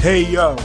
Hey yo,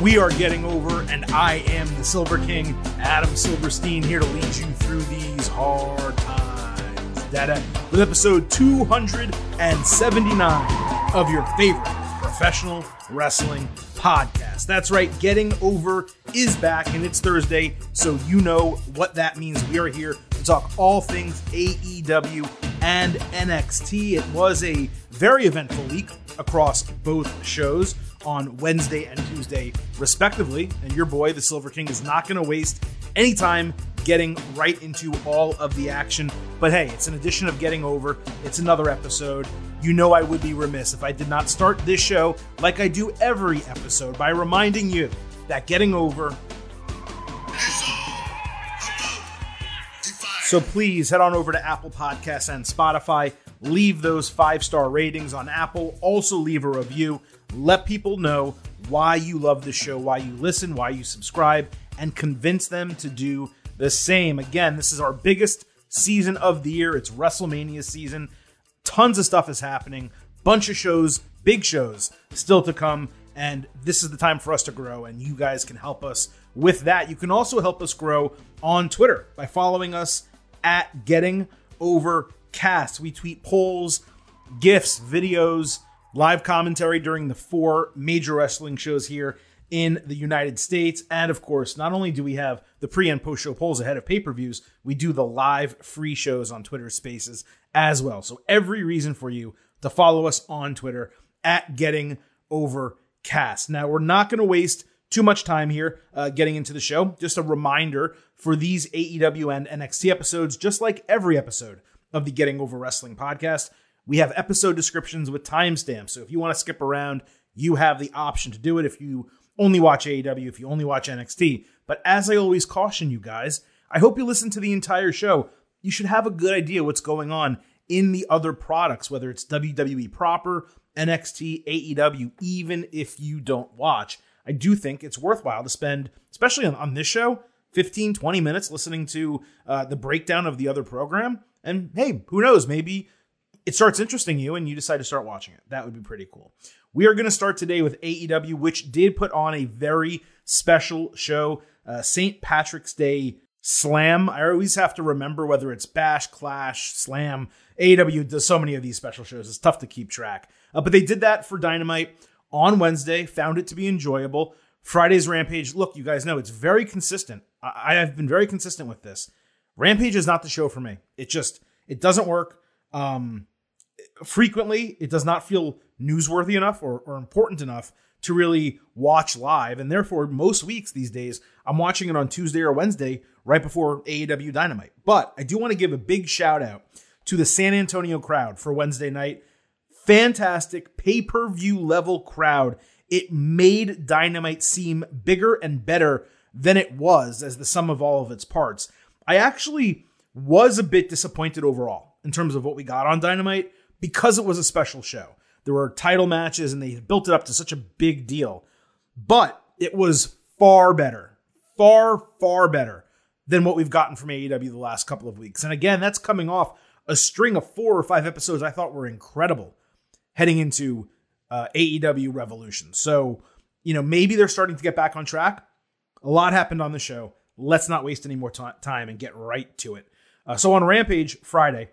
we are getting over, and I am the Silver King, Adam Silverstein, here to lead you through these hard times. Dada, with episode 279 of your favorite professional wrestling podcast. That's right, Getting Over is back, and it's Thursday, so you know what that means. We are here to talk all things AEW and NXT. It was a very eventful week across both shows on Wednesday and Tuesday, respectively. And your boy, the Silver King, is not going to waste any time getting right into all of the action. But hey, it's an edition of Getting Over, it's another episode. You know, I would be remiss if I did not start this show like I do every episode by reminding you that Getting Over So please head on over to Apple Podcasts and Spotify. Leave those five star ratings on Apple. Also, leave a review. Let people know why you love the show, why you listen, why you subscribe, and convince them to do the same. Again, this is our biggest season of the year. It's WrestleMania season. Tons of stuff is happening. Bunch of shows, big shows still to come. And this is the time for us to grow, and you guys can help us with that. You can also help us grow on Twitter by following us at Getting Overcast. We tweet polls, gifs, videos, live commentary during the four major wrestling shows here in the United States. And of course, not only do we have the pre and post show polls ahead of pay per views, we do the live free shows on Twitter Spaces as well. So every reason for you to follow us on Twitter at Getting Overcast. Now, we're not going to waste too much time here uh, getting into the show. Just a reminder for these AEW and NXT episodes, just like every episode of the Getting Over Wrestling podcast, we have episode descriptions with timestamps. So if you want to skip around, you have the option to do it if you only watch AEW, if you only watch NXT. But as I always caution you guys, I hope you listen to the entire show. You should have a good idea what's going on in the other products, whether it's WWE proper, NXT, AEW, even if you don't watch. I do think it's worthwhile to spend, especially on, on this show, 15, 20 minutes listening to uh, the breakdown of the other program. And hey, who knows? Maybe it starts interesting you and you decide to start watching it. That would be pretty cool. We are going to start today with AEW, which did put on a very special show, uh, St. Patrick's Day Slam. I always have to remember whether it's Bash, Clash, Slam. AEW does so many of these special shows, it's tough to keep track. Uh, but they did that for Dynamite on Wednesday, found it to be enjoyable. Friday's Rampage, look, you guys know it's very consistent. I, have been very consistent with this. Rampage is not the show for me. It just it doesn't work. Um, frequently, it does not feel newsworthy enough or, or important enough to really watch live, and therefore, most weeks these days, I'm watching it on Tuesday or Wednesday right before AEW Dynamite. But I do want to give a big shout out to the San Antonio crowd for Wednesday night fantastic pay per view level crowd. It made Dynamite seem bigger and better than it was as the sum of all of its parts. I actually was a bit disappointed overall in terms of what we got on Dynamite because it was a special show. There were title matches and they built it up to such a big deal. But it was far better, far, far better than what we've gotten from AEW the last couple of weeks. And again, that's coming off a string of four or five episodes I thought were incredible heading into uh, AEW Revolution. So, you know, maybe they're starting to get back on track. A lot happened on the show. Let's not waste any more t- time and get right to it. Uh, so on Rampage Friday,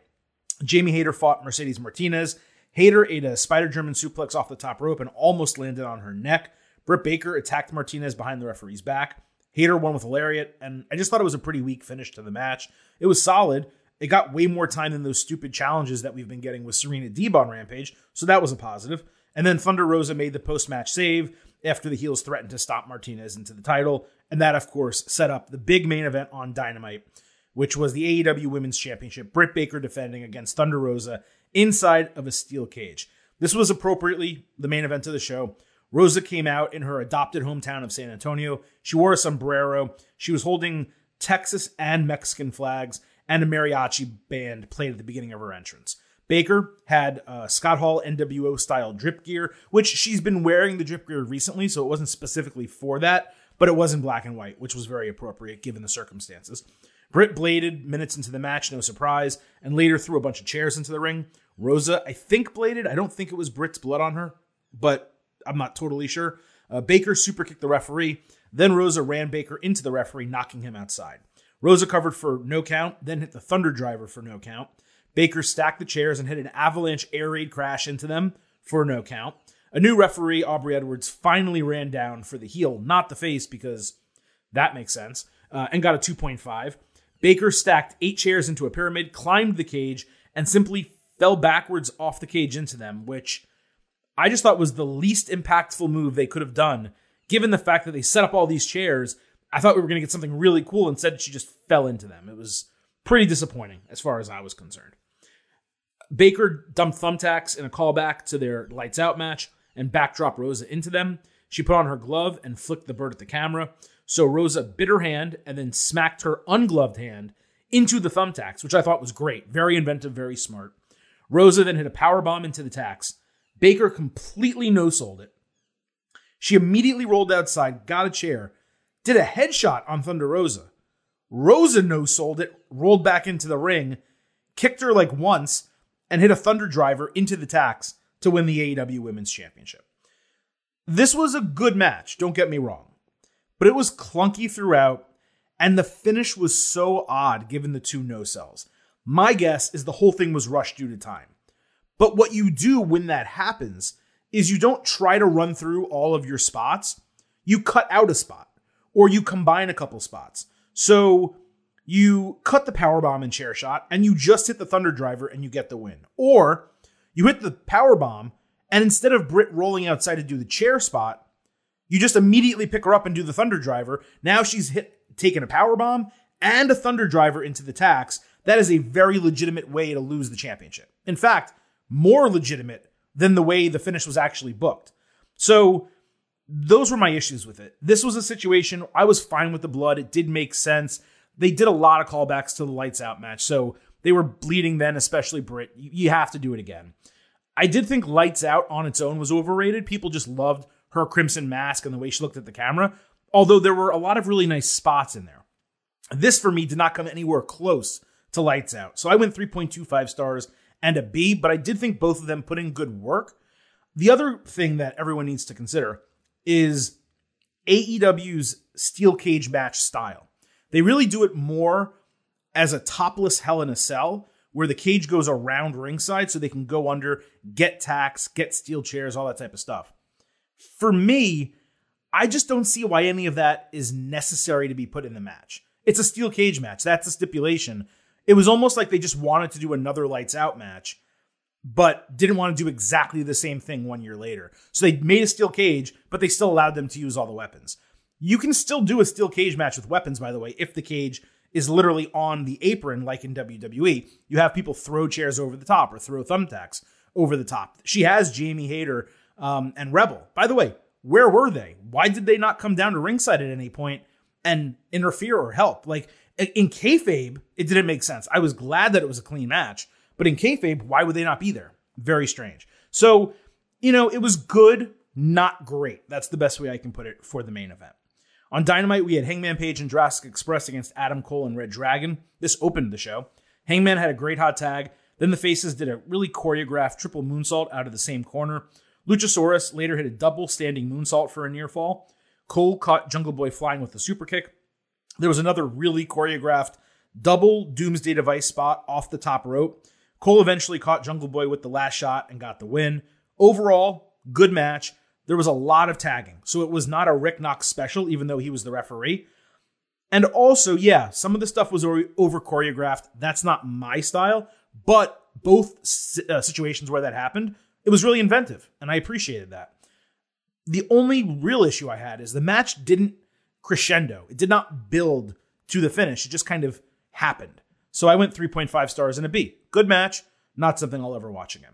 Jamie Hayter fought Mercedes Martinez. Hayter ate a spider German suplex off the top rope and almost landed on her neck. Britt Baker attacked Martinez behind the referee's back. Hayter won with a lariat, and I just thought it was a pretty weak finish to the match. It was solid, it got way more time than those stupid challenges that we've been getting with Serena Deeb on Rampage, so that was a positive. And then Thunder Rosa made the post match save after the heels threatened to stop Martinez into the title. And that, of course, set up the big main event on Dynamite, which was the AEW Women's Championship. Britt Baker defending against Thunder Rosa inside of a steel cage. This was appropriately the main event of the show. Rosa came out in her adopted hometown of San Antonio. She wore a sombrero. She was holding Texas and Mexican flags and a mariachi band played at the beginning of her entrance. Baker had uh, Scott Hall NWO style drip gear, which she's been wearing the drip gear recently, so it wasn't specifically for that, but it was in black and white, which was very appropriate given the circumstances. Britt bladed minutes into the match, no surprise, and later threw a bunch of chairs into the ring. Rosa, I think, bladed. I don't think it was Britt's blood on her, but I'm not totally sure. Uh, Baker super kicked the referee. Then Rosa ran Baker into the referee, knocking him outside. Rosa covered for no count, then hit the Thunder Driver for no count. Baker stacked the chairs and hit an avalanche air raid crash into them for no count. A new referee, Aubrey Edwards, finally ran down for the heel, not the face, because that makes sense, uh, and got a 2.5. Baker stacked eight chairs into a pyramid, climbed the cage, and simply fell backwards off the cage into them, which I just thought was the least impactful move they could have done, given the fact that they set up all these chairs. I thought we were going to get something really cool. Instead, she just fell into them. It was pretty disappointing as far as I was concerned. Baker dumped thumbtacks in a callback to their lights out match and backdrop Rosa into them. She put on her glove and flicked the bird at the camera. So Rosa bit her hand and then smacked her ungloved hand into the thumbtacks, which I thought was great. Very inventive, very smart. Rosa then hit a power bomb into the tacks. Baker completely no sold it. She immediately rolled outside, got a chair, did a headshot on Thunder Rosa. Rosa no sold it, rolled back into the ring, kicked her like once, and hit a Thunder Driver into the tacks to win the AEW Women's Championship. This was a good match, don't get me wrong but it was clunky throughout, and the finish was so odd given the two no sells. My guess is the whole thing was rushed due to time. But what you do when that happens is you don't try to run through all of your spots. You cut out a spot or you combine a couple spots. So you cut the power bomb and chair shot and you just hit the thunder driver and you get the win. Or you hit the power bomb and instead of Britt rolling outside to do the chair spot, you just immediately pick her up and do the Thunder Driver. Now she's hit taken a power bomb and a Thunder Driver into the tacks. That is a very legitimate way to lose the championship. In fact, more legitimate than the way the finish was actually booked. So those were my issues with it. This was a situation I was fine with the blood. It did make sense. They did a lot of callbacks to the lights out match. So they were bleeding then, especially Britt. You have to do it again. I did think lights out on its own was overrated. People just loved her crimson mask and the way she looked at the camera, although there were a lot of really nice spots in there. This for me did not come anywhere close to Lights Out. So I went 3.25 stars and a B, but I did think both of them put in good work. The other thing that everyone needs to consider is AEW's steel cage match style. They really do it more as a topless Hell in a Cell, where the cage goes around ringside so they can go under, get tacks, get steel chairs, all that type of stuff for me, I just don't see why any of that is necessary to be put in the match. It's a steel cage match. That's a stipulation. It was almost like they just wanted to do another lights out match, but didn't want to do exactly the same thing one year later. So they made a steel cage, but they still allowed them to use all the weapons. You can still do a steel cage match with weapons, by the way, if the cage is literally on the apron, like in WWE. You have people throw chairs over the top or throw thumbtacks over the top. She has Jamie Hayter um, and Rebel. By the way, where were they? Why did they not come down to ringside at any point and interfere or help? Like in kayfabe, it didn't make sense. I was glad that it was a clean match, but in kayfabe, why would they not be there? Very strange. So, you know, it was good, not great. That's the best way I can put it for the main event. On Dynamite, we had Hangman Page and Jurassic Express against Adam Cole and Red Dragon. This opened the show. Hangman had a great hot tag. Then the Faces did a really choreographed triple moonsault out of the same corner. Luchasaurus later hit a double standing moonsault for a near fall. Cole caught Jungle Boy flying with a super kick. There was another really choreographed double Doomsday Device spot off the top rope. Cole eventually caught Jungle Boy with the last shot and got the win. Overall, good match. There was a lot of tagging, so it was not a Rick Knox special, even though he was the referee. And also, yeah, some of the stuff was over choreographed. That's not my style, but both uh, situations where that happened it was really inventive, and I appreciated that. The only real issue I had is the match didn't crescendo. It did not build to the finish. It just kind of happened. So I went 3.5 stars and a B. Good match, not something I'll ever watch again.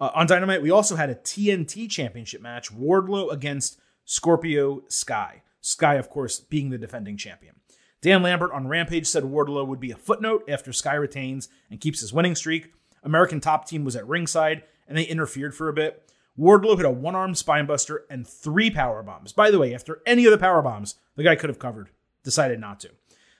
Uh, on Dynamite, we also had a TNT Championship match Wardlow against Scorpio Sky. Sky, of course, being the defending champion. Dan Lambert on Rampage said Wardlow would be a footnote after Sky retains and keeps his winning streak. American Top Team was at ringside and they interfered for a bit. Wardlow hit a one arm spinebuster and three power bombs. By the way, after any of the power bombs, the guy could have covered, decided not to.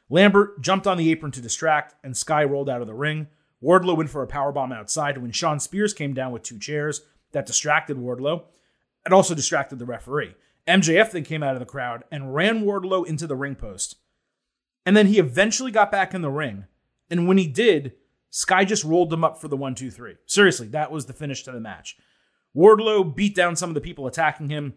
Lambert jumped on the apron to distract, and Sky rolled out of the ring. Wardlow went for a power bomb outside when Shawn Spears came down with two chairs. That distracted Wardlow. It also distracted the referee. MJF then came out of the crowd and ran Wardlow into the ring post. And then he eventually got back in the ring. And when he did, Sky just rolled him up for the one, two, three. Seriously, that was the finish to the match. Wardlow beat down some of the people attacking him.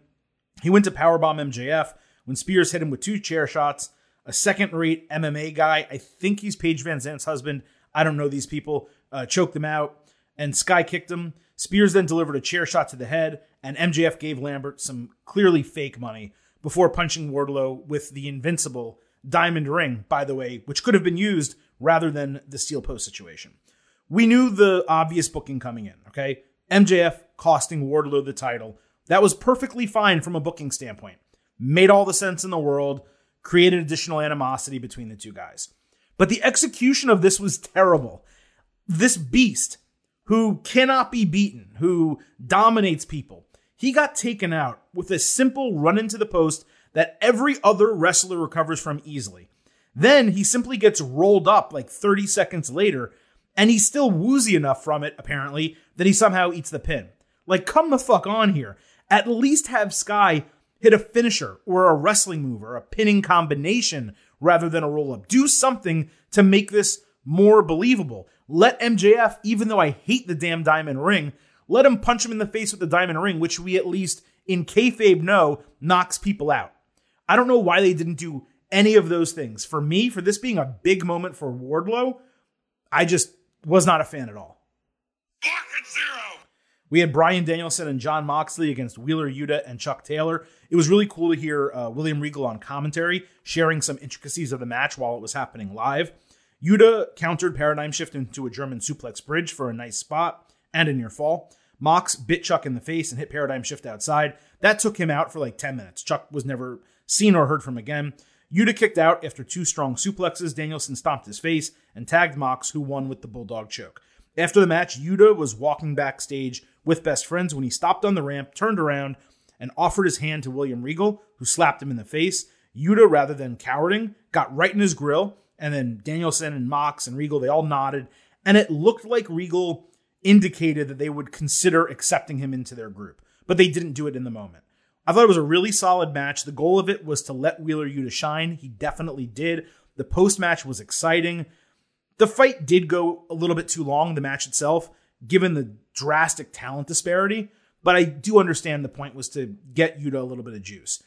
He went to powerbomb MJF when Spears hit him with two chair shots. A second rate MMA guy, I think he's Paige VanZant's husband. I don't know these people, uh, choked him out. And Sky kicked him. Spears then delivered a chair shot to the head, and MJF gave Lambert some clearly fake money before punching Wardlow with the invincible diamond ring, by the way, which could have been used rather than the steel post situation. We knew the obvious booking coming in, okay? MJF costing Wardlow the title. That was perfectly fine from a booking standpoint. Made all the sense in the world, created additional animosity between the two guys. But the execution of this was terrible. This beast who cannot be beaten, who dominates people. He got taken out with a simple run into the post that every other wrestler recovers from easily. Then he simply gets rolled up like 30 seconds later, and he's still woozy enough from it, apparently, that he somehow eats the pin. Like, come the fuck on here. At least have Sky hit a finisher or a wrestling move or a pinning combination rather than a roll up. Do something to make this more believable. Let MJF, even though I hate the damn diamond ring, let him punch him in the face with the diamond ring, which we at least in kayfabe know knocks people out. I don't know why they didn't do any of those things. For me, for this being a big moment for Wardlow, I just was not a fan at all. We had Bryan Danielson and Jon Moxley against Wheeler Yuta and Chuck Taylor. It was really cool to hear uh, William Regal on commentary, sharing some intricacies of the match while it was happening live. Yuta countered Paradigm Shift into a German suplex bridge for a nice spot and a near fall. Mox bit Chuck in the face and hit Paradigm Shift outside. That took him out for like 10 minutes. Chuck was never seen or heard from again. Yuta kicked out after two strong suplexes. Danielson stomped his face and tagged Mox, who won with the Bulldog choke. After the match, Yuta was walking backstage with best friends when he stopped on the ramp, turned around, and offered his hand to William Regal, who slapped him in the face. Yuta, rather than cowarding, got right in his grill and then Danielson and Mox and Regal, they all nodded. And it looked like Regal indicated that they would consider accepting him into their group, but they didn't do it in the moment. I thought it was a really solid match. The goal of it was to let Wheeler Yuta shine. He definitely did. The post match was exciting. The fight did go a little bit too long, the match itself, given the drastic talent disparity, but I do understand the point was to get Yuta a little bit of juice.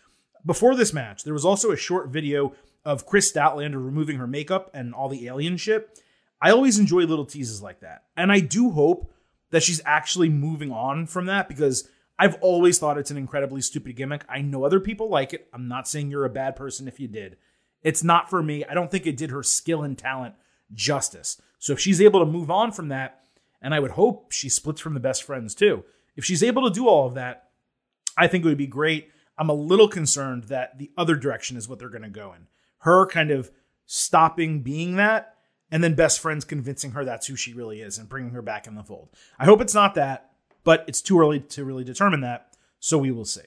Before this match, there was also a short video of Kris Statlander removing her makeup and all the alien shit. I always enjoy little teases like that. And I do hope that she's actually moving on from that because I've always thought it's an incredibly stupid gimmick. I know other people like it. I'm not saying you're a bad person if you did. It's not for me. I don't think it did her skill and talent justice. So if she's able to move on from that, and I would hope she splits from the best friends too. If she's able to do all of that, I think it would be great. I'm a little concerned that the other direction is what they're going to go in her kind of stopping being that and then best friends convincing her that's who she really is and bringing her back in the fold. I hope it's not that, but it's too early to really determine that, so we will see.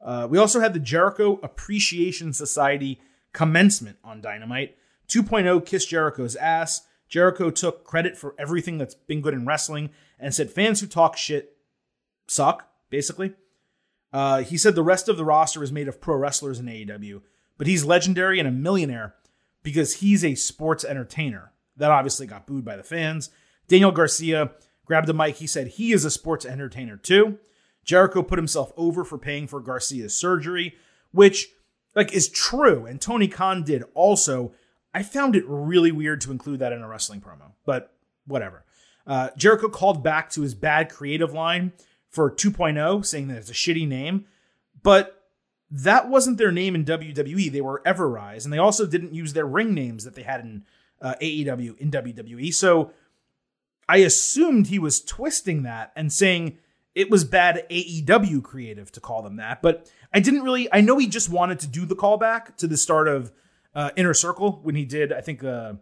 Uh, we also had the Jericho Appreciation Society commencement on Dynamite. 2.0 kissed Jericho's ass. Jericho took credit for everything that's been good in wrestling and said fans who talk shit suck, basically. Uh, he said the rest of the roster is made of pro wrestlers in AEW, but he's legendary and a millionaire because he's a sports entertainer. That obviously got booed by the fans. Daniel Garcia grabbed the mic. He said he is a sports entertainer too. Jericho put himself over for paying for Garcia's surgery, which like is true. And Tony Khan did also. I found it really weird to include that in a wrestling promo, but whatever. Uh, Jericho called back to his bad creative line for 2.0, saying that it's a shitty name. But that wasn't their name in WWE. They were Everrise, and they also didn't use their ring names that they had in uh, AEW in WWE. So I assumed he was twisting that and saying it was bad AEW creative to call them that. But I didn't really. I know he just wanted to do the callback to the start of uh, Inner Circle when he did. I think uh,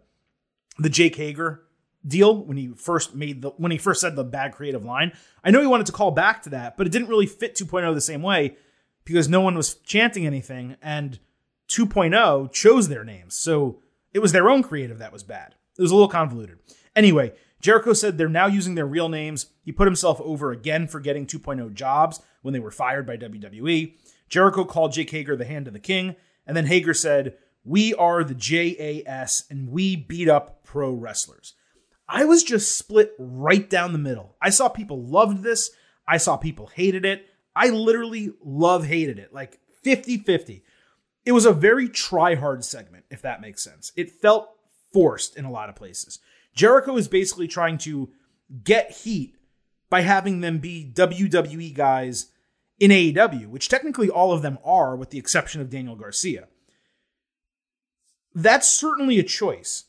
the Jake Hager deal when he first made the when he first said the bad creative line. I know he wanted to call back to that, but it didn't really fit 2.0 the same way because no one was chanting anything, and 2.0 chose their names. So it was their own creative that was bad. It was a little convoluted. Anyway, Jericho said they're now using their real names. He put himself over again for getting 2.0 jobs when they were fired by WWE. Jericho called Jake Hager the hand of the king, and then Hager said, We are the JAS and we beat up pro wrestlers. I was just split right down the middle. I saw people loved this, I saw people hated it. I literally love hated it, like 50 50. It was a very try hard segment, if that makes sense. It felt forced in a lot of places. Jericho is basically trying to get heat by having them be WWE guys in AEW, which technically all of them are, with the exception of Daniel Garcia. That's certainly a choice,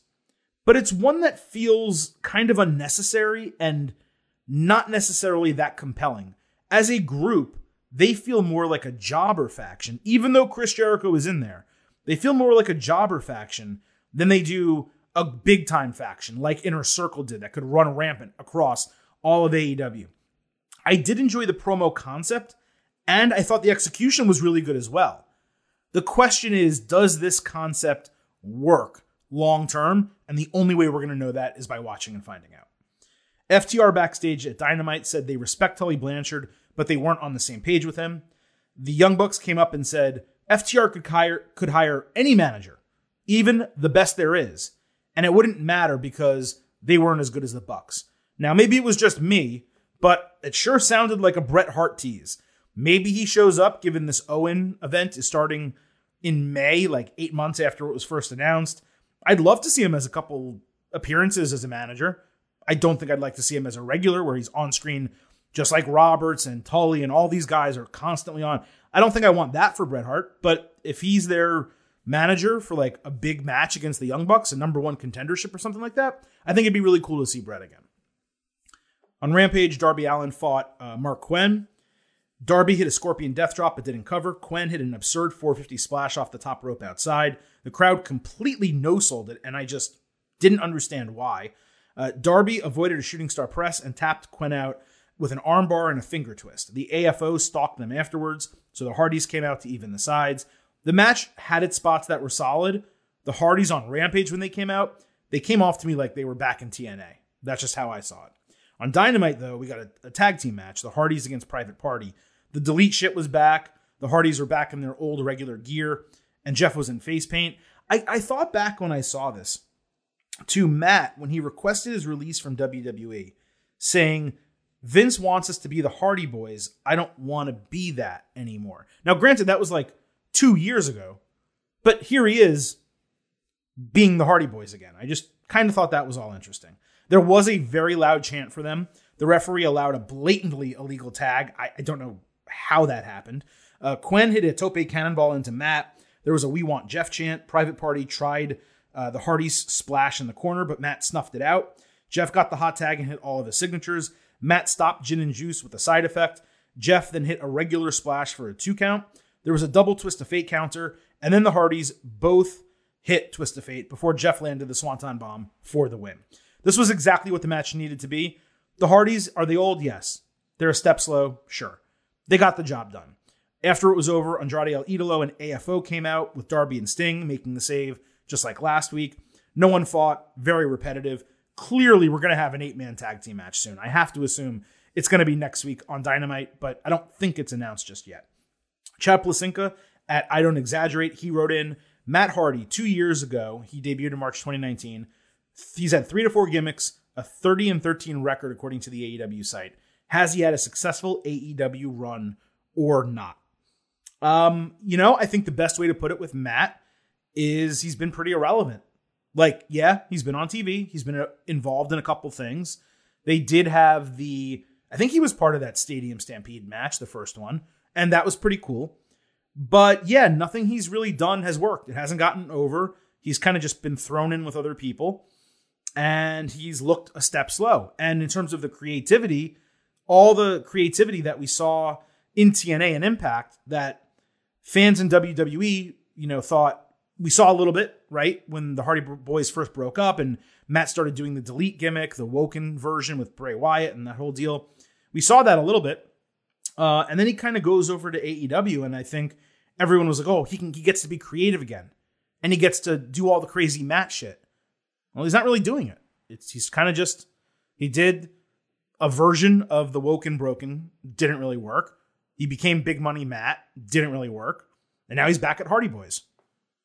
but it's one that feels kind of unnecessary and not necessarily that compelling. As a group, they feel more like a jobber faction, even though Chris Jericho is in there. They feel more like a jobber faction than they do a big time faction like Inner Circle did that could run rampant across all of AEW. I did enjoy the promo concept, and I thought the execution was really good as well. The question is does this concept work long term? And the only way we're going to know that is by watching and finding out. FTR backstage at Dynamite said they respect Tully Blanchard, but they weren't on the same page with him. The Young Bucks came up and said FTR could hire could hire any manager, even the best there is, and it wouldn't matter because they weren't as good as the Bucks. Now maybe it was just me, but it sure sounded like a Bret Hart tease. Maybe he shows up given this Owen event is starting in May, like eight months after it was first announced. I'd love to see him as a couple appearances as a manager. I don't think I'd like to see him as a regular where he's on screen just like Roberts and Tully and all these guys are constantly on. I don't think I want that for Bret Hart, but if he's their manager for like a big match against the Young Bucks, a number one contendership or something like that, I think it'd be really cool to see Bret again. On Rampage, Darby Allin fought uh, Marq Quen. Darby hit a Scorpion Death Drop but didn't cover. Quen hit an absurd 450 splash off the top rope outside. The crowd completely no sold it, and I just didn't understand why. Uh, Darby avoided a shooting star press and tapped Quen out with an armbar and a finger twist. The AFO stalked them afterwards, so the Hardys came out to even the sides. The match had its spots that were solid. The Hardys on Rampage, when they came out, they came off to me like they were back in TNA. That's just how I saw it. On Dynamite, though, we got a, a tag team match the Hardys against Private Party. The Delete shit was back. The Hardys were back in their old regular gear, and Jeff was in face paint. I, I thought back when I saw this to Matt when he requested his release from WWE, saying, Vince wants us to be the Hardy Boys. I don't want to be that anymore. Now, granted, that was like two years ago, but here he is being the Hardy Boys again. I just kind of thought that was all interesting. There was a very loud chant for them. The referee allowed a blatantly illegal tag. I, I don't know how that happened. Uh, hit a tope cannonball into Matt. There was a "We Want Jeff" chant. Private Party tried uh, the Hardys splash in the corner, but Matt snuffed it out. Jeff got the hot tag and hit all of his signatures. Matt stopped Gin and Juice with a side effect. Jeff then hit a regular splash for a two count. There was a double twist of fate counter, and then the Hardys both hit twist of fate before Jeff landed the swanton bomb for the win. This was exactly what the match needed to be. The Hardys are the old, yes. They're a step slow, sure. They got the job done. After it was over, Andrade El Idolo and AFO came out with Darby and Sting making the save, just like last week. No one fought, very repetitive. Clearly, we're going to have an eight man tag team match soon. I have to assume it's going to be next week on Dynamite, but I don't think it's announced just yet. Chad Placinka at I Don't Exaggerate, he wrote in Matt Hardy two years ago. He debuted in March 2019. He's had three to four gimmicks, a 30 and 13 record according to the AEW site. Has he had a successful AEW run or not? Um, you know, I think the best way to put it with Matt is he's been pretty irrelevant. Like, yeah, he's been on TV, he's been uh, involved in a couple things. They did have the, I think he was part of that Stadium Stampede match, the first one, and that was pretty cool. But yeah, nothing he's really done has worked. It hasn't gotten over. He's kind of just been thrown in with other people and he's looked a step slow. And in terms of the creativity, all the creativity that we saw in TNA and Impact that fans in WWE, you know, thought we saw a little bit, right? When the Hardy Boys first broke up and Matt started doing the delete gimmick, the Woken version with Bray Wyatt and that whole deal. We saw that a little bit. Uh, and then he kind of goes over to AEW, and I think everyone was like, oh, he can he gets to be creative again. And he gets to do all the crazy Matt shit. Well, he's not really doing it. It's he's kind of just he did a version of the woken broken didn't really work. He became Big Money Matt, didn't really work. And now he's back at Hardy Boys.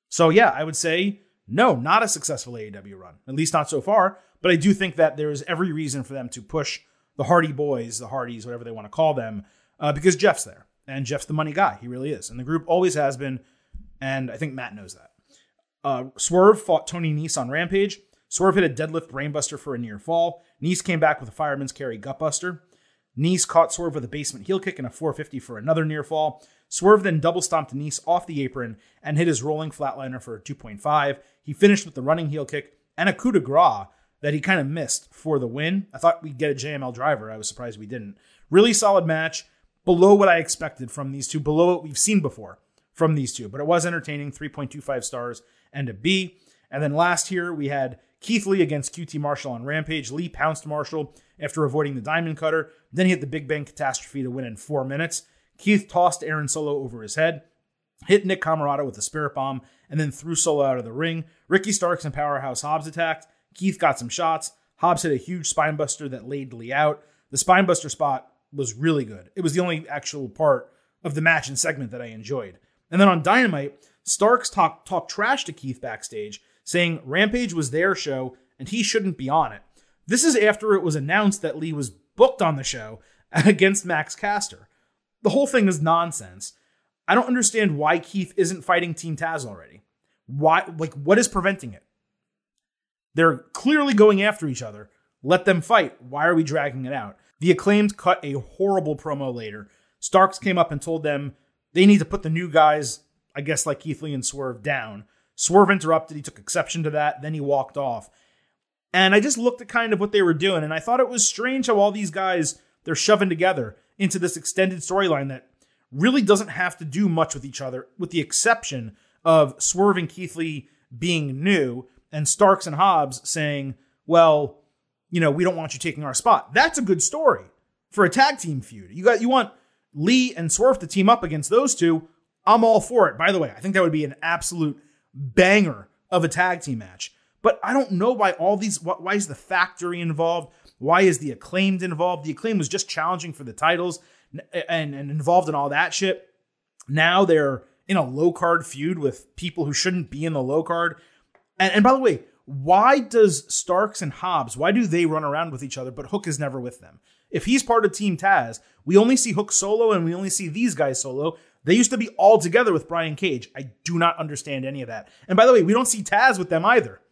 So, yeah, I would say no, not a successful AEW run, at least not so far. But I do think that there is every reason for them to push the Hardy Boys, the Hardys, whatever they want to call them, uh, because Jeff's there. And Jeff's the money guy. He really is. And the group always has been. And I think Matt knows that. Uh, Swerve fought Tony Nese on Rampage. Swerve hit a deadlift brainbuster for a near fall. Nese came back with a fireman's carry gutbuster. Nese caught Swerve with a basement heel kick and a 450 for another near fall. Swerve then double stomped Nese off the apron and hit his rolling flatliner for a 2.5. He finished with the running heel kick and a coup de grace that he kind of missed for the win. I thought we'd get a JML driver. I was surprised we didn't. Really solid match, below what I expected from these two, below what we've seen before from these two, but it was entertaining 3.25 stars and a B. And then last here, we had Keith Lee against QT Marshall on Rampage. Lee pounced Marshall after avoiding the diamond cutter. Then he hit the Big Bang Catastrophe to win in four minutes. Keith tossed Aaron Solo over his head, hit Nick Comoroto with a spirit bomb, and then threw Solo out of the ring. Ricky Starks and Powerhouse Hobbs attacked. Keith got some shots. Hobbs hit a huge spinebuster that laid Lee out. The spinebuster spot was really good. It was the only actual part of the match and segment that I enjoyed. And then on Dynamite, Starks talked talk trash to Keith backstage, saying Rampage was their show and he shouldn't be on it. This is after it was announced that Lee was booked on the show against Max Caster. The whole thing is nonsense. I don't understand why Keith isn't fighting Team Taz already. Why like what is preventing it? They're clearly going after each other. Let them fight. Why are we dragging it out? The acclaimed cut a horrible promo later. Starks came up and told them they need to put the new guys, I guess like Keith Lee and Swerve, down. Swerve interrupted. He took exception to that. Then he walked off. And I just looked at kind of what they were doing, and I thought it was strange how all these guys they're shoving together into this extended storyline that really doesn't have to do much with each other, with the exception of Swerve and Keith Lee being new and Starks and Hobbs saying, "Well, you know, we don't want you taking our spot." That's a good story for a tag team feud. You got you want Lee and Swerve to team up against those two. I'm all for it. By the way, I think that would be an absolute banger of a tag team match. But I don't know why all these, why is the factory involved? Why is the acclaimed involved? The acclaim was just challenging for the titles and, and involved in all that shit. Now they're in a low card feud with people who shouldn't be in the low card. And, and by the way, why does Starks and Hobbs, why do they run around with each other, but Hook is never with them? If he's part of Team Taz, we only see Hook solo and we only see these guys solo. They used to be all together with Brian Cage. I do not understand any of that. And by the way, we don't see Taz with them either.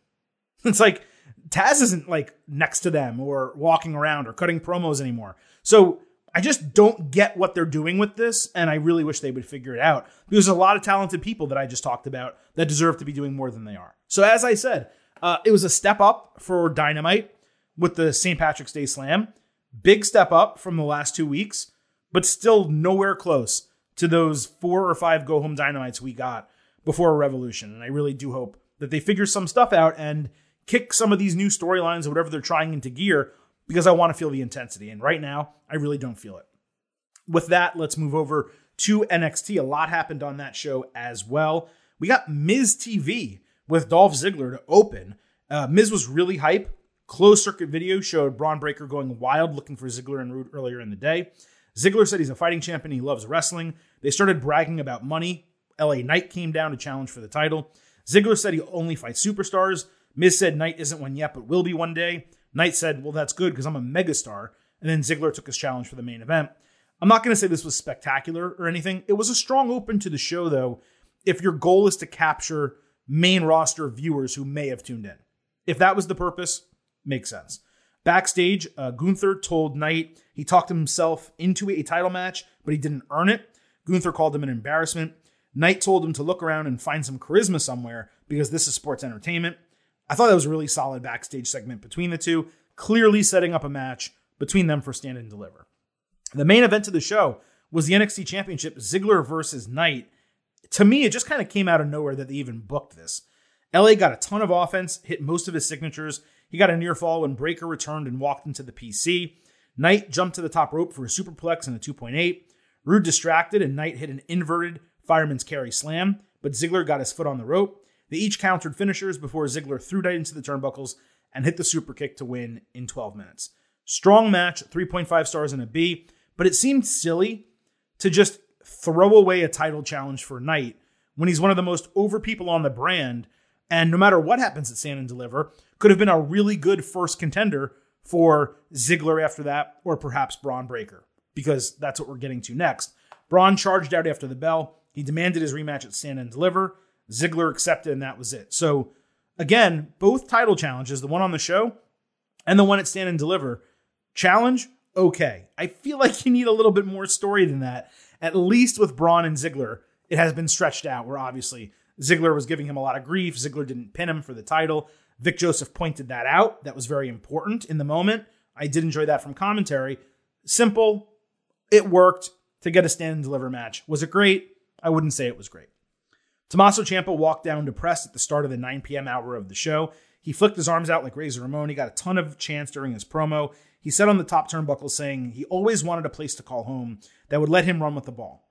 It's like Taz isn't like next to them or walking around or cutting promos anymore. So I just don't get what they're doing with this, and I really wish they would figure it out. Because there's a lot of talented people that I just talked about that deserve to be doing more than they are. So as I said, uh, it was a step up for Dynamite with the St. Patrick's Day Slam. Big step up from the last two weeks, but still nowhere close to those four or five go home dynamites we got before Revolution. And I really do hope that they figure some stuff out and kick some of these new storylines or whatever they're trying into gear because I want to feel the intensity. And right now, I really don't feel it. With that, let's move over to NXT. A lot happened on that show as well. We got Miz TV with Dolph Ziggler to open. Uh, Miz was really hype. Closed circuit video showed Bron Breakker going wild looking for Ziggler and Roode earlier in the day. Ziggler said he's a fighting champion. He loves wrestling. They started bragging about money. LA Knight came down to challenge for the title. Ziggler said he only fights superstars. Miz said Knight isn't one yet, but will be one day. Knight said, Well, that's good because I'm a megastar. And then Ziggler took his challenge for the main event. I'm not going to say this was spectacular or anything. It was a strong open to the show, though, if your goal is to capture main roster viewers who may have tuned in. If that was the purpose, makes sense. Backstage, uh, Gunther told Knight he talked himself into a title match, but he didn't earn it. Gunther called him an embarrassment. Knight told him to look around and find some charisma somewhere because this is sports entertainment. I thought that was a really solid backstage segment between the two, clearly setting up a match between them for stand and deliver. The main event of the show was the NXT Championship Ziggler versus Knight. To me, it just kind of came out of nowhere that they even booked this. LA got a ton of offense, hit most of his signatures. He got a near fall when Breakker returned and walked into the PC. Knight jumped to the top rope for a superplex and a 2.8. Roode distracted, and Knight hit an inverted fireman's carry slam, but Ziggler got his foot on the rope. They each countered finishers before Ziggler threw Knight into the turnbuckles and hit the super kick to win in 12 minutes. Strong match, 3.5 stars and a B, but it seemed silly to just throw away a title challenge for Knight when he's one of the most over people on the brand. And no matter what happens at Stand and Deliver, could have been a really good first contender for Ziggler after that, or perhaps Bron Breakker, because that's what we're getting to next. Braun charged out after the bell. He demanded his rematch at Stand and Deliver. Ziggler accepted, and that was it. So, again, both title challenges, the one on the show and the one at Stand and Deliver, challenge, okay. I feel like you need a little bit more story than that. At least with Bron and Ziggler, it has been stretched out where obviously Ziggler was giving him a lot of grief. Ziggler didn't pin him for the title. Vic Joseph pointed that out. That was very important in the moment. I did enjoy that from commentary. Simple. It worked to get a stand and deliver match. Was it great? I wouldn't say it was great. Tommaso Ciampa walked down depressed at the start of the 9 p.m. hour of the show. He flicked his arms out like Razor Ramon. He got a ton of chance during his promo. He said on the top turnbuckle saying he always wanted a place to call home that would let him run with the ball.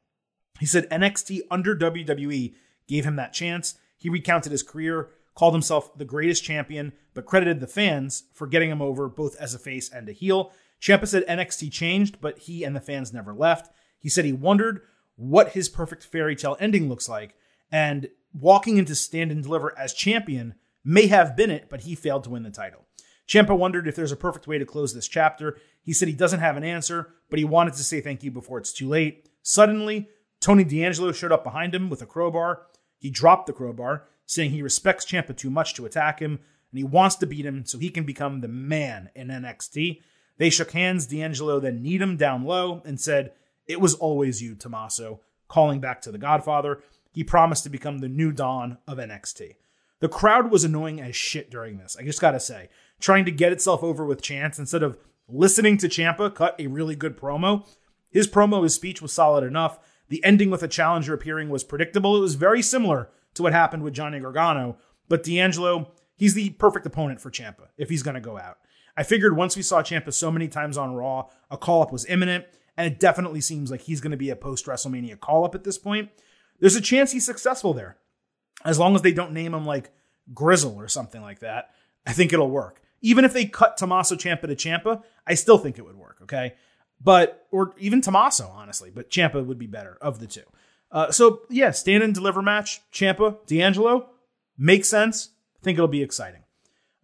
He said NXT under WWE gave him that chance. He recounted his career, called himself the greatest champion, but credited the fans for getting him over both as a face and a heel. Ciampa said NXT changed, but he and the fans never left. He said he wondered what his perfect fairy tale ending looks like, and walking into Stand and Deliver as champion may have been it, but he failed to win the title. Ciampa wondered if there's a perfect way to close this chapter. He said he doesn't have an answer, but he wanted to say thank you before it's too late. Suddenly, Tony D'Angelo showed up behind him with a crowbar. He dropped the crowbar, saying he respects Ciampa too much to attack him, and he wants to beat him so he can become the man in NXT. They shook hands. D'Angelo then kneed him down low and said, It was always you, Tommaso, calling back to the Godfather. He promised to become the new Don of NXT. The crowd was annoying as shit during this. I just gotta say, trying to get itself over with chance instead of listening to Ciampa cut a really good promo. His promo, his speech was solid enough. The ending with a challenger appearing was predictable. It was very similar to what happened with Johnny Gargano, but D'Angelo, he's the perfect opponent for Ciampa if he's to go out. I figured once we saw Ciampa so many times on Raw, a call up was imminent, and it definitely seems like he's going to be a post WrestleMania call up at this point. There's a chance he's successful there. As long as they don't name him like Grizzle or something like that, I think it'll work. Even if they cut Tommaso Ciampa to Ciampa, I still think it would work, okay? But, or even Tommaso, honestly, but Ciampa would be better of the two. Uh, so, yeah, stand and deliver match, Ciampa, D'Angelo, makes sense. I think it'll be exciting.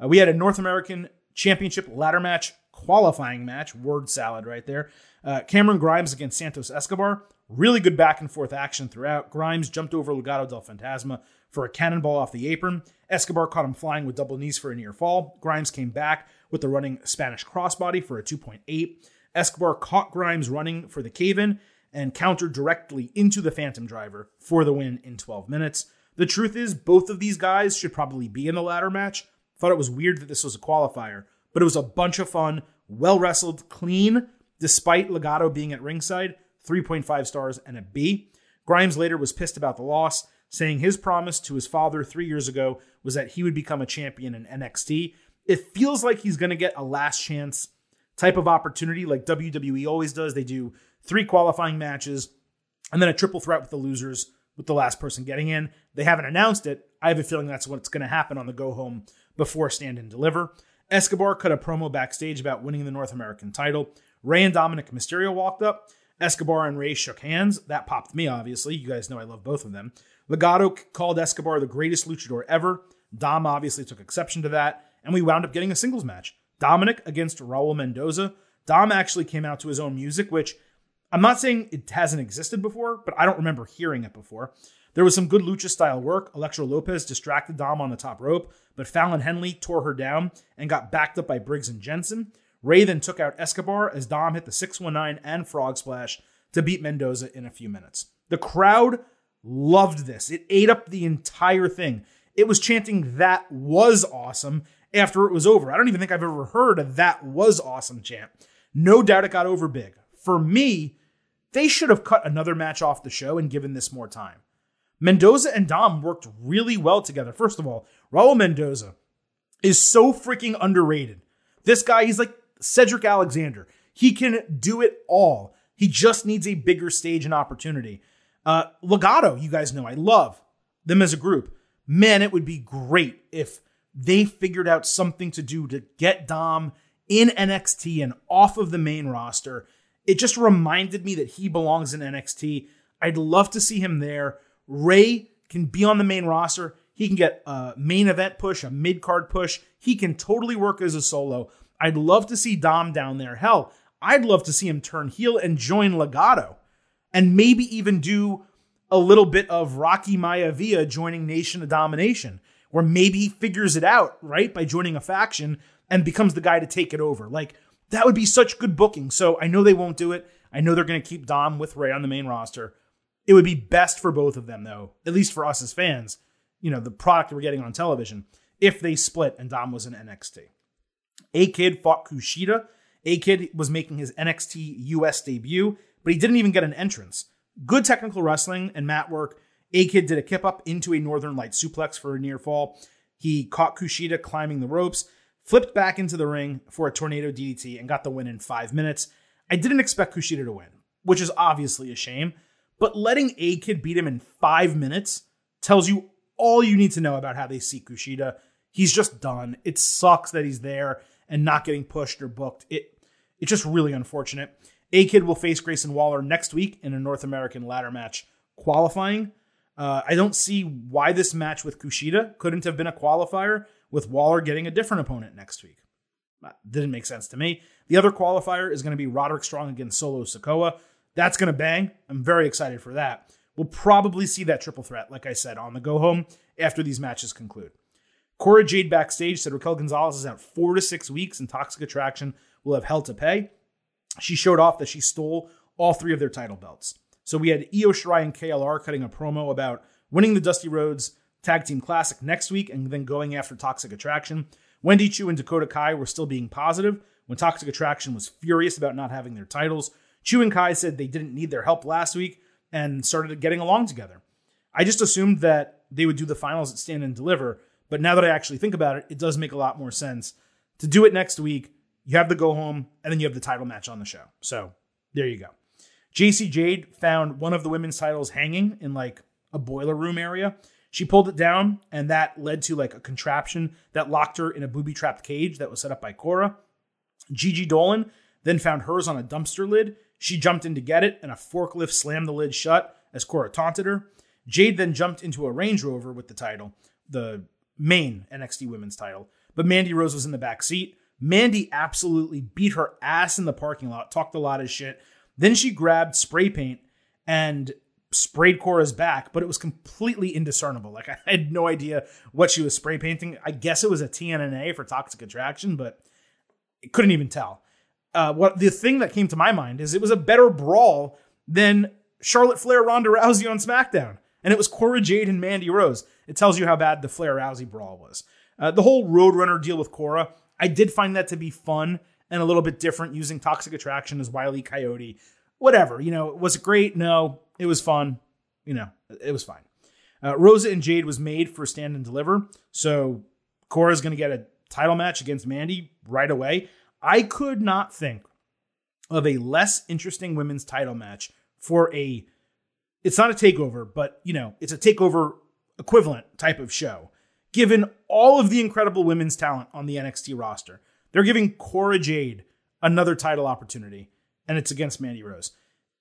Uh, we had a North American Championship ladder match, qualifying match, word salad right there. Uh, Cameron Grimes against Santos Escobar. Really good back and forth action throughout. Grimes jumped over Legado del Fantasma for a cannonball off the apron. Escobar caught him flying with double knees for a near fall. Grimes came back with the running Spanish crossbody for a 2.8. Escobar caught Grimes running for the cave in and countered directly into the Phantom Driver for the win in 12 minutes. The truth is, both of these guys should probably be in the ladder match. Thought it was weird that this was a qualifier, but it was a bunch of fun, well wrestled, clean, despite Legado being at ringside. 3.5 stars and a B. Grimes later was pissed about the loss, saying his promise to his father three years ago was that he would become a champion in NXT. It feels like he's going to get a last chance type of opportunity like WWE always does. They do three qualifying matches and then a triple threat with the losers, with the last person getting in. They haven't announced it. I have a feeling that's what's going to happen on the go home before Stand and Deliver. Escobar cut a promo backstage about winning the North American title. Rey and Dominic Mysterio walked up. Escobar and Rey shook hands. That popped me, obviously. You guys know I love both of them. Legado called Escobar the greatest luchador ever. Dom obviously took exception to that, and we wound up getting a singles match. Dominic against Raul Mendoza. Dom actually came out to his own music, which I'm not saying it hasn't existed before, but I don't remember hearing it before. There was some good lucha style work. Elektra Lopez distracted Dom on the top rope, but Fallon Henley tore her down and got backed up by Briggs and Jensen. Rey then took out Escobar as Dom hit the 619 and Frog Splash to beat Mendoza in a few minutes. The crowd loved this. It ate up the entire thing. It was chanting, That was awesome after it was over. I don't even think I've ever heard a That was awesome chant. No doubt it got over big. For me, they should have cut another match off the show and given this more time. Mendoza and Dom worked really well together. First of all, Raul Mendoza is so freaking underrated. This guy, he's like Cedric Alexander. He can do it all. He just needs a bigger stage and opportunity. Uh, Legado, you guys know I love them as a group. Man, it would be great if they figured out something to do to get Dom in NXT and off of the main roster it just reminded me that he belongs in NXT. I'd love to see him there. Rey can be on the main roster. He can get a main event push, a mid card push. He can totally work as a solo. I'd love to see Dom down there. Hell, I'd love to see him turn heel and join Legado and maybe even do a little bit of Rocky Maivia joining Nation of Domination, where maybe he figures it out, right, by joining a faction and becomes the guy to take it over. Like, that would be such good booking. So I know they won't do it. I know they're going to keep Dom with Rey on the main roster. It would be best for both of them, though, at least for us as fans, you know, the product we're getting on television, if they split and Dom was in NXT. A Kid fought Kushida. A Kid was making his NXT US debut, but he didn't even get an entrance. Good technical wrestling and mat work. A Kid did a kip up into a Northern Light suplex for a near fall. He caught Kushida climbing the ropes, flipped back into the ring for a tornado DDT, and got the win in five minutes. I didn't expect Kushida to win, which is obviously a shame, but letting A Kid beat him in five minutes tells you all you need to know about how they see Kushida. He's just done. It sucks that he's there and not getting pushed or booked. It it's just really unfortunate. A Kid will face Grayson Waller next week in a North American ladder match qualifying. Uh, I don't see why this match with Kushida couldn't have been a qualifier with Waller getting a different opponent next week. That didn't make sense to me. The other qualifier is going to be Roderick Strong against Solo Sikoa. That's going to bang. I'm very excited for that. We'll probably see that triple threat, like I said, on the go home after these matches conclude. Cora Jade backstage said Raquel Gonzalez is out four to six weeks and Toxic Attraction will have hell to pay. She showed off that she stole all three of their title belts. So we had Io Shirai and KLR cutting a promo about winning the Dusty Rhodes Tag Team Classic next week and then going after Toxic Attraction. Wendy Choo and Dakota Kai were still being positive when Toxic Attraction was furious about not having their titles. Chu and Kai said they didn't need their help last week and started getting along together. I just assumed that they would do the finals at Stand and Deliver, but now that I actually think about it, it does make a lot more sense to do it next week. You have the go home, and then you have the title match on the show. So there you go. Jacy Jayne found one of the women's titles hanging in like a boiler room area. She pulled it down, and that led to like a contraption that locked her in a booby trapped cage that was set up by Cora. Gigi Dolin then found hers on a dumpster lid. She jumped in to get it, and a forklift slammed the lid shut as Cora taunted her. Jade then jumped into a Range Rover with the title, the main NXT women's title. But Mandy Rose was in the back seat. Mandy absolutely beat her ass in the parking lot, talked a lot of shit. Then she grabbed spray paint and sprayed Cora's back, but it was completely indiscernible. Like I had no idea what she was spray painting. I guess it was a TNNA for toxic attraction, but it couldn't even tell. Uh, what the thing that came to my mind is it was a better brawl than Charlotte Flair Ronda Rousey on SmackDown, and it was Cora Jade and Mandy Rose. It tells you how bad the Flair Rousey brawl was. Uh, the whole Roadrunner deal with Cora, I did find that to be fun and a little bit different using Toxic Attraction as Wiley Coyote. Whatever, you know, was it great? No, it was fun. You know, it was fine. Uh, Rosa and Jade was made for Stand and Deliver, so Cora's going to get a title match against Mandy right away. I could not think of a less interesting women's title match for a. It's not a takeover, but you know, it's a takeover equivalent type of show given all of the incredible women's talent on the NXT roster. They're giving Cora Jade another title opportunity, and it's against Mandy Rose.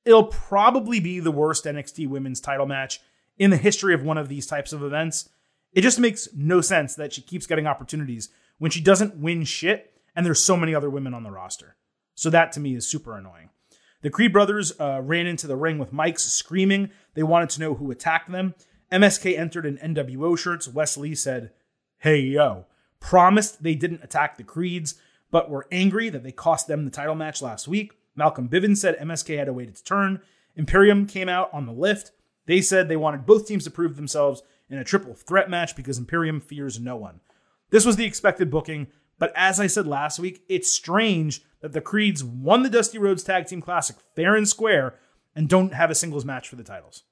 It'll probably be the worst NXT women's title match in the history of one of these types of events. It just makes no sense that she keeps getting opportunities when she doesn't win shit, and there's so many other women on the roster. So that to me is super annoying. The Creed brothers uh, ran into the ring with mics screaming. They wanted to know who attacked them. MSK entered in NWO shirts. Wes Lee said, Hey, yo, promised they didn't attack the Creeds, but were angry that they cost them the title match last week. Malcolm Bivens said MSK had to wait its turn. Imperium came out on the lift. They said they wanted both teams to prove themselves in a triple threat match because Imperium fears no one. This was the expected booking, but as I said last week, it's strange that the Creeds won the Dusty Rhodes Tag Team Classic fair and square and don't have a singles match for the titles.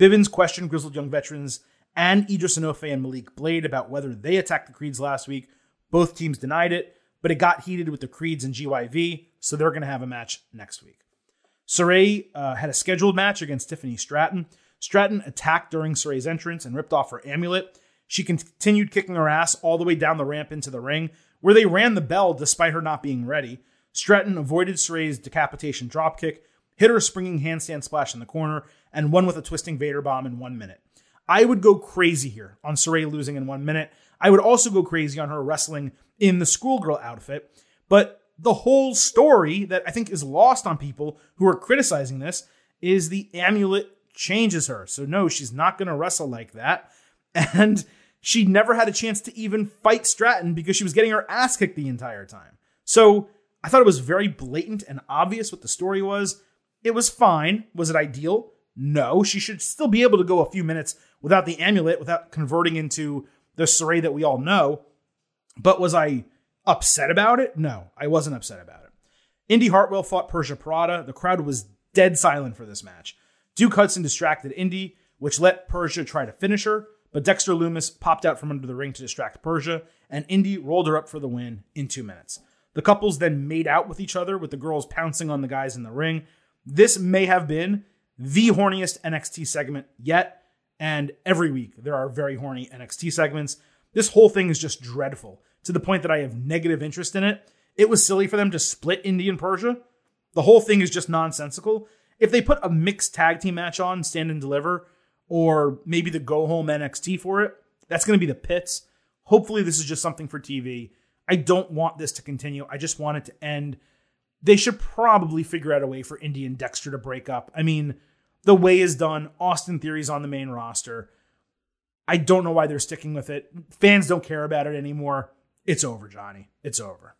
Bivens questioned Grizzled Young Veterans and Edris Enofe and Malik Blade about whether they attacked the Creeds last week. Both teams denied it, but it got heated with the Creeds and GYV, so they're going to have a match next week. Sarray uh, had a scheduled match against Tiffany Stratton. Stratton attacked during Sarray's entrance and ripped off her amulet. She continued kicking her ass all the way down the ramp into the ring, where they ran the bell despite her not being ready. Stratton avoided Sarray's decapitation dropkick, hit her springing handstand splash in the corner, and won with a twisting Vader bomb in one minute. I would go crazy here on Sarray losing in one minute. I would also go crazy on her wrestling in the schoolgirl outfit. But the whole story that I think is lost on people who are criticizing this is the amulet changes her. So, no, she's not going to wrestle like that. And she never had a chance to even fight Stratton because she was getting her ass kicked the entire time. So, I thought it was very blatant and obvious what the story was. It was fine. Was it ideal? No. She should still be able to go a few minutes without the amulet, without converting into the Sarray that we all know. But was I upset about it? No, I wasn't upset about it. Indi Hartwell fought Persia Pirotta. The crowd was dead silent for this match. Duke Hudson distracted Indy, which let Persia try to finish her, but Dexter Lumis popped out from under the ring to distract Persia, and Indi rolled her up for the win in two minutes. The couples then made out with each other, with the girls pouncing on the guys in the ring. This may have been the horniest NXT segment yet, and every week there are very horny NXT segments. This whole thing is just dreadful to the point that I have negative interest in it. It was silly for them to split Indi and Persia. The whole thing is just nonsensical. If they put a mixed tag team match on, stand and deliver, or maybe the go home NXT for it, that's going to be the pits. Hopefully, this is just something for TV. I don't want this to continue. I just want it to end. They should probably figure out a way for Indi and Dexter to break up. I mean, the way is done. Austin Theory's on the main roster. I don't know why they're sticking with it. Fans don't care about it anymore. It's over, Johnny. It's over.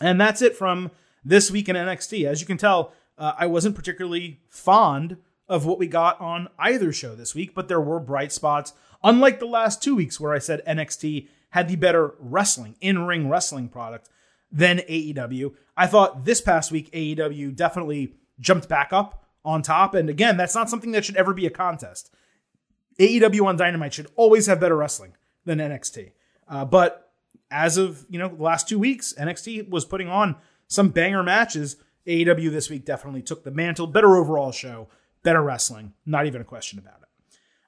And that's it from this week in NXT. As you can tell, uh, I wasn't particularly fond of what we got on either show this week, but there were bright spots. Unlike the last two weeks where I said NXT had the better wrestling, in ring wrestling product than AEW, I thought this past week AEW definitely jumped back up on top. And again, that's not something that should ever be a contest. AEW on Dynamite should always have better wrestling than NXT. Uh, but as of you know the last two weeks, NXT was putting on some banger matches. AEW this week definitely took the mantle. Better overall show, better wrestling, not even a question about it.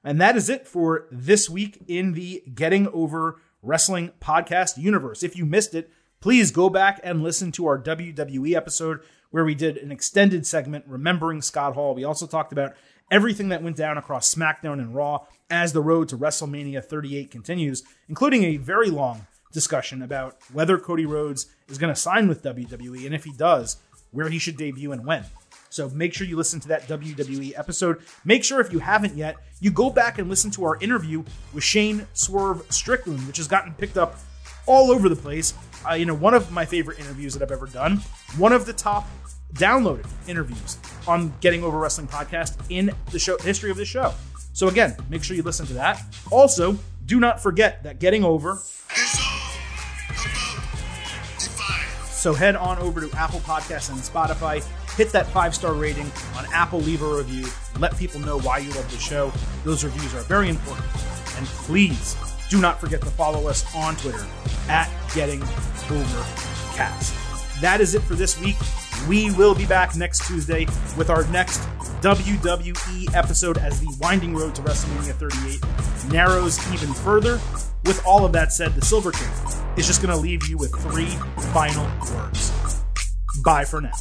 And that is it for this week in the Getting Over Wrestling podcast universe. If you missed it, please go back and listen to our WWE episode where we did an extended segment remembering Scott Hall. We also talked about everything that went down across SmackDown and Raw as the road to WrestleMania 38 continues, including a very long discussion about whether Cody Rhodes is going to sign with WWE, and if he does, where he should debut and when. So make sure you listen to that WWE episode. Make sure if you haven't yet, you go back and listen to our interview with Shane Swerve Strickland, which has gotten picked up all over the place. Uh, you know, one of my favorite interviews that I've ever done. One of the top downloaded interviews on Getting Over Wrestling podcast in the show history of the show. So again, make sure you listen to that. Also, do not forget that Getting Over So head on over to Apple Podcasts and Spotify. Hit that five star rating on Apple. Leave a review. Let people know why you love the show. Those reviews are very important. And please do not forget to follow us on Twitter at Getting Over Cast. That is it for this week. We will be back next Tuesday with our next WWE episode as the winding road to WrestleMania 38 narrows even further. With all of that said, the Silver King is just going to leave you with three final words. Bye for now.